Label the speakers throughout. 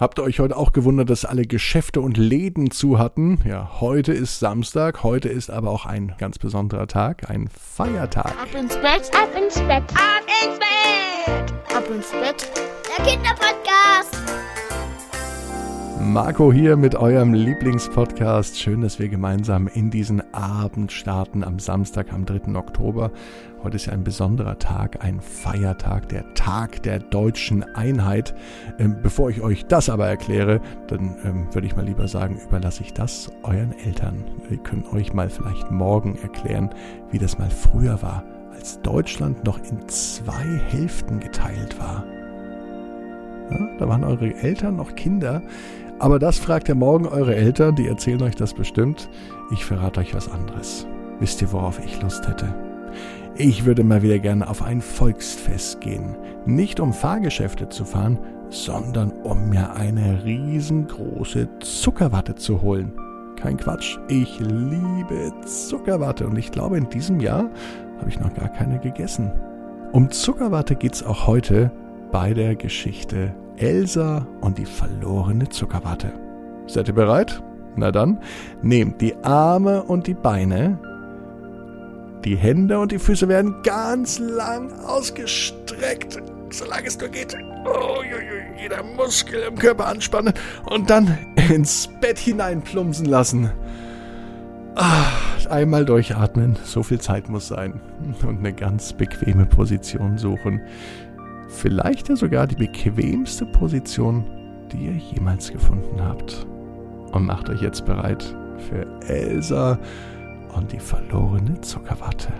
Speaker 1: Habt ihr euch heute auch gewundert, dass alle Geschäfte und Läden zu hatten? Ja, heute ist Samstag, heute ist aber auch ein ganz besonderer Tag, ein Feiertag.
Speaker 2: Ab ins Bett, ab ins Bett, ab ins Bett, ab ins Bett. Der Kinderpodcast.
Speaker 1: Marco hier mit eurem Lieblingspodcast. Schön, dass wir gemeinsam in diesen Abend starten am Samstag, am 3. Oktober. Heute ist ja ein besonderer Tag, ein Feiertag, der Tag der deutschen Einheit. Ähm, bevor ich euch das aber erkläre, dann ähm, würde ich mal lieber sagen, überlasse ich das euren Eltern. Wir können euch mal vielleicht morgen erklären, wie das mal früher war, als Deutschland noch in zwei Hälften geteilt war. Ja, da waren eure Eltern noch Kinder. Aber das fragt ihr morgen eure Eltern, die erzählen euch das bestimmt. Ich verrate euch was anderes. Wisst ihr, worauf ich Lust hätte? Ich würde mal wieder gerne auf ein Volksfest gehen. Nicht um Fahrgeschäfte zu fahren, sondern um mir eine riesengroße Zuckerwatte zu holen. Kein Quatsch, ich liebe Zuckerwatte und ich glaube, in diesem Jahr habe ich noch gar keine gegessen. Um Zuckerwatte geht es auch heute bei der Geschichte Elsa und die verlorene Zuckerwatte. Seid ihr bereit? Na dann, nehmt die Arme und die Beine, die Hände und die Füße werden ganz lang ausgestreckt, solange es nur geht. Oh, jeder Muskel im Körper anspannen und dann ins Bett hineinplumpsen lassen. Ach, einmal durchatmen, so viel Zeit muss sein. Und eine ganz bequeme Position suchen. Vielleicht ja sogar die bequemste Position, die ihr jemals gefunden habt. Und macht euch jetzt bereit für Elsa und die verlorene Zuckerwatte.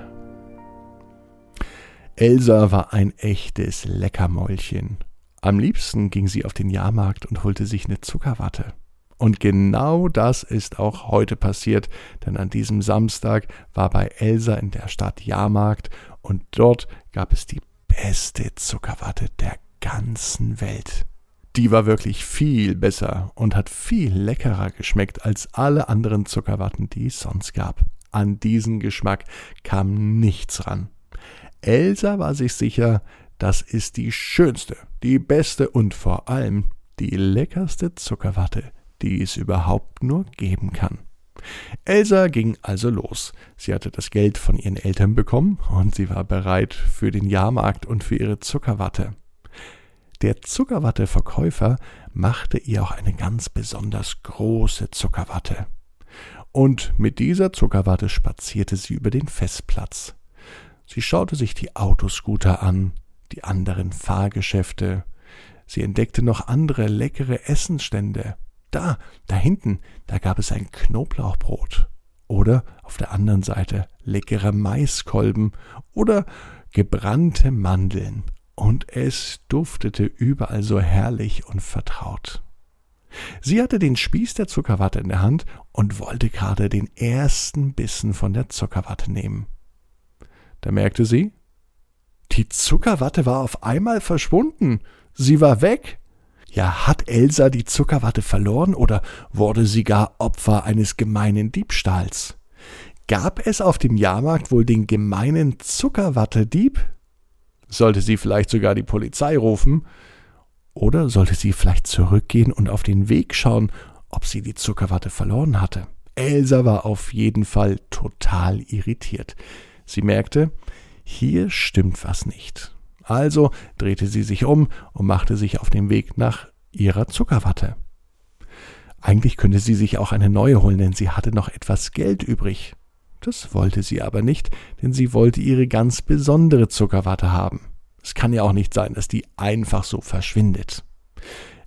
Speaker 1: Elsa war ein echtes Leckermäulchen. Am liebsten ging sie auf den Jahrmarkt und holte sich eine Zuckerwatte. Und genau das ist auch heute passiert, denn an diesem Samstag war bei Elsa in der Stadt Jahrmarkt und dort gab es die beste Zuckerwatte der ganzen Welt. Die war wirklich viel besser und hat viel leckerer geschmeckt als alle anderen Zuckerwatten, die es sonst gab. An diesen Geschmack kam nichts ran. Elsa war sich sicher, das ist die schönste, die beste und vor allem die leckerste Zuckerwatte, die es überhaupt nur geben kann. Elsa ging also los. Sie hatte das Geld von ihren Eltern bekommen und sie war bereit für den Jahrmarkt und für ihre Zuckerwatte. Der Zuckerwatteverkäufer machte ihr auch eine ganz besonders große Zuckerwatte. Und mit dieser Zuckerwatte spazierte sie über den Festplatz. Sie schaute sich die Autoscooter an, die anderen Fahrgeschäfte. Sie entdeckte noch andere leckere Essensstände. Da, da hinten, da gab es ein Knoblauchbrot. Oder auf der anderen Seite leckere Maiskolben oder gebrannte Mandeln. Und es duftete überall so herrlich und vertraut. Sie hatte den Spieß der Zuckerwatte in der Hand und wollte gerade den ersten Bissen von der Zuckerwatte nehmen. Da merkte sie, die Zuckerwatte war auf einmal verschwunden. Sie war weg. Ja, hat Elsa die Zuckerwatte verloren oder wurde sie gar Opfer eines gemeinen Diebstahls? Gab es auf dem Jahrmarkt wohl den gemeinen Zuckerwattedieb? Sollte sie vielleicht sogar die Polizei rufen? Oder sollte sie vielleicht zurückgehen und auf den Weg schauen, ob sie die Zuckerwatte verloren hatte? Elsa war auf jeden Fall total irritiert. Sie merkte, hier stimmt was nicht. Also drehte sie sich um und machte sich auf den Weg nach ihrer Zuckerwatte. Eigentlich könnte sie sich auch eine neue holen, denn sie hatte noch etwas Geld übrig. Das wollte sie aber nicht, denn sie wollte ihre ganz besondere Zuckerwatte haben. Es kann ja auch nicht sein, dass die einfach so verschwindet.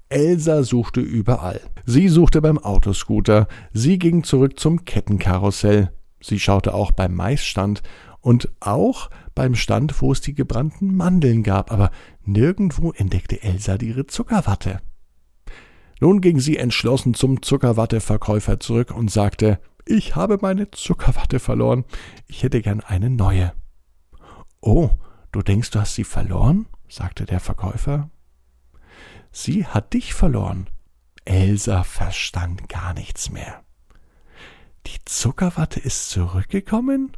Speaker 1: Elsa suchte überall. Sie suchte beim Autoscooter, sie ging zurück zum Kettenkarussell, sie schaute auch beim Maisstand und auch beim Stand, wo es die gebrannten Mandeln gab, aber nirgendwo entdeckte Elsa ihre Zuckerwatte. Nun ging sie entschlossen zum Zuckerwatteverkäufer zurück und sagte, ich habe meine Zuckerwatte verloren, ich hätte gern eine neue. Oh, du denkst, du hast sie verloren? sagte der Verkäufer. Sie hat dich verloren. Elsa verstand gar nichts mehr. Die Zuckerwatte ist zurückgekommen?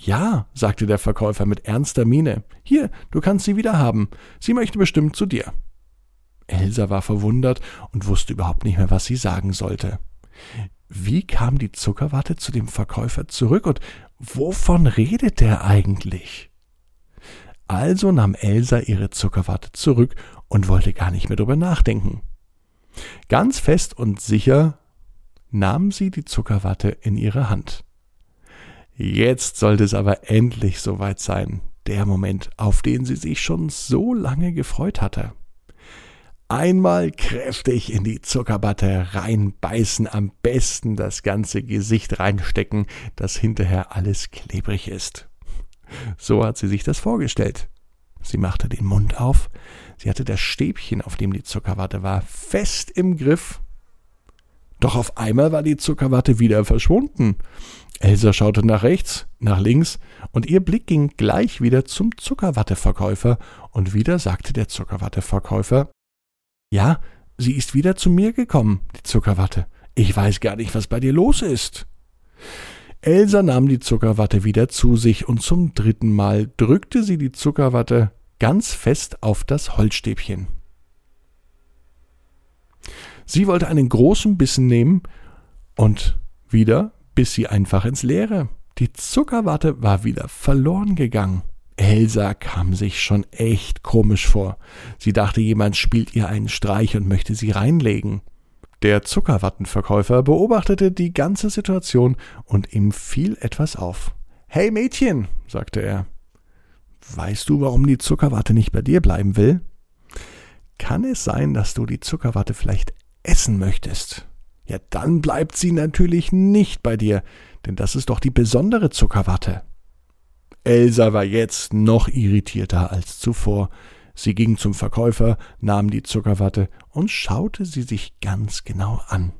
Speaker 1: Ja, sagte der Verkäufer mit ernster Miene. Hier, du kannst sie wieder haben. Sie möchte bestimmt zu dir. Elsa war verwundert und wusste überhaupt nicht mehr, was sie sagen sollte. Wie kam die Zuckerwatte zu dem Verkäufer zurück und wovon redet der eigentlich? Also nahm Elsa ihre Zuckerwatte zurück und wollte gar nicht mehr drüber nachdenken. Ganz fest und sicher nahm sie die Zuckerwatte in ihre Hand. Jetzt sollte es aber endlich soweit sein, der Moment, auf den sie sich schon so lange gefreut hatte. Einmal kräftig in die Zuckerwatte reinbeißen, am besten das ganze Gesicht reinstecken, dass hinterher alles klebrig ist. So hat sie sich das vorgestellt. Sie machte den Mund auf, sie hatte das Stäbchen, auf dem die Zuckerwatte war, fest im Griff. Doch auf einmal war die Zuckerwatte wieder verschwunden. Elsa schaute nach rechts, nach links, und ihr Blick ging gleich wieder zum Zuckerwatteverkäufer, und wieder sagte der Zuckerwatteverkäufer Ja, sie ist wieder zu mir gekommen, die Zuckerwatte. Ich weiß gar nicht, was bei dir los ist. Elsa nahm die Zuckerwatte wieder zu sich und zum dritten Mal drückte sie die Zuckerwatte ganz fest auf das Holzstäbchen. Sie wollte einen großen Bissen nehmen und wieder biss sie einfach ins Leere. Die Zuckerwatte war wieder verloren gegangen. Elsa kam sich schon echt komisch vor. Sie dachte, jemand spielt ihr einen Streich und möchte sie reinlegen. Der Zuckerwattenverkäufer beobachtete die ganze Situation und ihm fiel etwas auf. Hey Mädchen, sagte er. Weißt du, warum die Zuckerwatte nicht bei dir bleiben will? Kann es sein, dass du die Zuckerwatte vielleicht essen möchtest? Ja, dann bleibt sie natürlich nicht bei dir, denn das ist doch die besondere Zuckerwatte. Elsa war jetzt noch irritierter als zuvor. Sie ging zum Verkäufer, nahm die Zuckerwatte und schaute sie sich ganz genau an.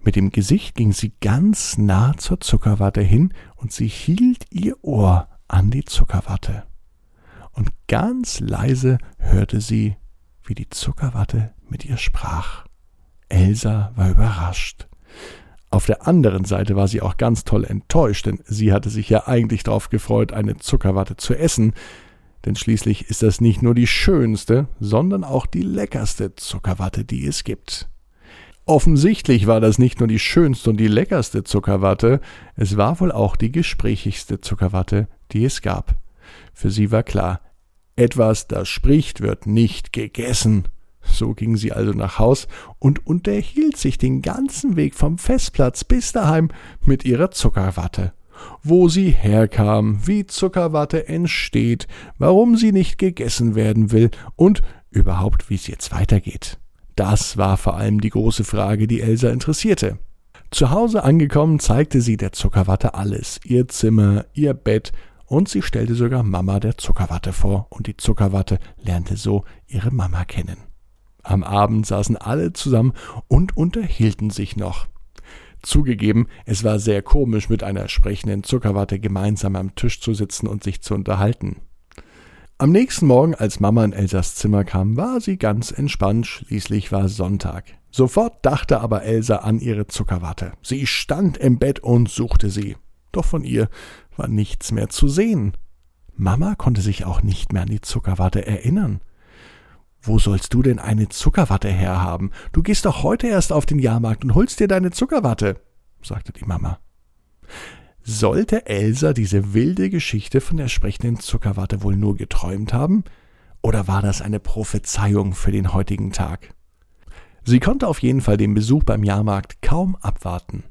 Speaker 1: Mit dem Gesicht ging sie ganz nah zur Zuckerwatte hin und sie hielt ihr Ohr an die Zuckerwatte. Und ganz leise hörte sie, wie die Zuckerwatte mit ihr sprach. Elsa war überrascht. Auf der anderen Seite war sie auch ganz toll enttäuscht, denn sie hatte sich ja eigentlich darauf gefreut, eine Zuckerwatte zu essen, denn schließlich ist das nicht nur die schönste, sondern auch die leckerste Zuckerwatte, die es gibt. Offensichtlich war das nicht nur die schönste und die leckerste Zuckerwatte, es war wohl auch die gesprächigste Zuckerwatte, die es gab. Für sie war klar, etwas, das spricht, wird nicht gegessen. So ging sie also nach Haus und unterhielt sich den ganzen Weg vom Festplatz bis daheim mit ihrer Zuckerwatte wo sie herkam, wie Zuckerwatte entsteht, warum sie nicht gegessen werden will und überhaupt, wie es jetzt weitergeht. Das war vor allem die große Frage, die Elsa interessierte. Zu Hause angekommen, zeigte sie der Zuckerwatte alles, ihr Zimmer, ihr Bett, und sie stellte sogar Mama der Zuckerwatte vor, und die Zuckerwatte lernte so ihre Mama kennen. Am Abend saßen alle zusammen und unterhielten sich noch. Zugegeben, es war sehr komisch, mit einer sprechenden Zuckerwatte gemeinsam am Tisch zu sitzen und sich zu unterhalten. Am nächsten Morgen, als Mama in Elsas Zimmer kam, war sie ganz entspannt, schließlich war Sonntag. Sofort dachte aber Elsa an ihre Zuckerwatte. Sie stand im Bett und suchte sie. Doch von ihr war nichts mehr zu sehen. Mama konnte sich auch nicht mehr an die Zuckerwatte erinnern. Wo sollst du denn eine Zuckerwatte herhaben? Du gehst doch heute erst auf den Jahrmarkt und holst dir deine Zuckerwatte, sagte die Mama. Sollte Elsa diese wilde Geschichte von der sprechenden Zuckerwatte wohl nur geträumt haben? Oder war das eine Prophezeiung für den heutigen Tag? Sie konnte auf jeden Fall den Besuch beim Jahrmarkt kaum abwarten.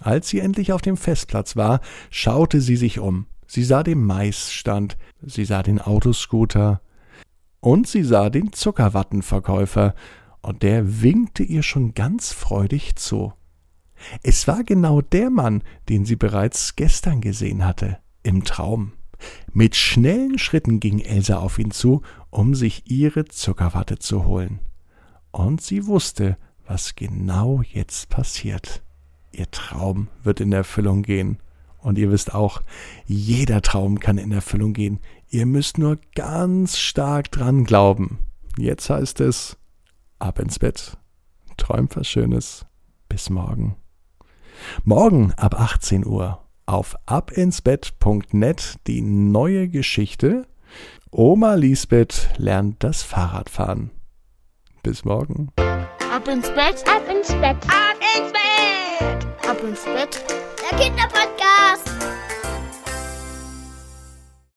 Speaker 1: Als sie endlich auf dem Festplatz war, schaute sie sich um. Sie sah den Maisstand, sie sah den Autoscooter, und sie sah den Zuckerwattenverkäufer, und der winkte ihr schon ganz freudig zu. Es war genau der Mann, den sie bereits gestern gesehen hatte, im Traum. Mit schnellen Schritten ging Elsa auf ihn zu, um sich ihre Zuckerwatte zu holen. Und sie wusste, was genau jetzt passiert. Ihr Traum wird in Erfüllung gehen. Und ihr wisst auch, jeder Traum kann in Erfüllung gehen. Ihr müsst nur ganz stark dran glauben. Jetzt heißt es, ab ins Bett. Träumt was Schönes. Bis morgen. Morgen ab 18 Uhr auf abinsbett.net die neue Geschichte Oma Lisbeth lernt das Fahrradfahren. Bis morgen.
Speaker 2: Ab ins Bett, ab ins Bett, ab ins Bett, ab ins Bett. Der Kinderpodcast.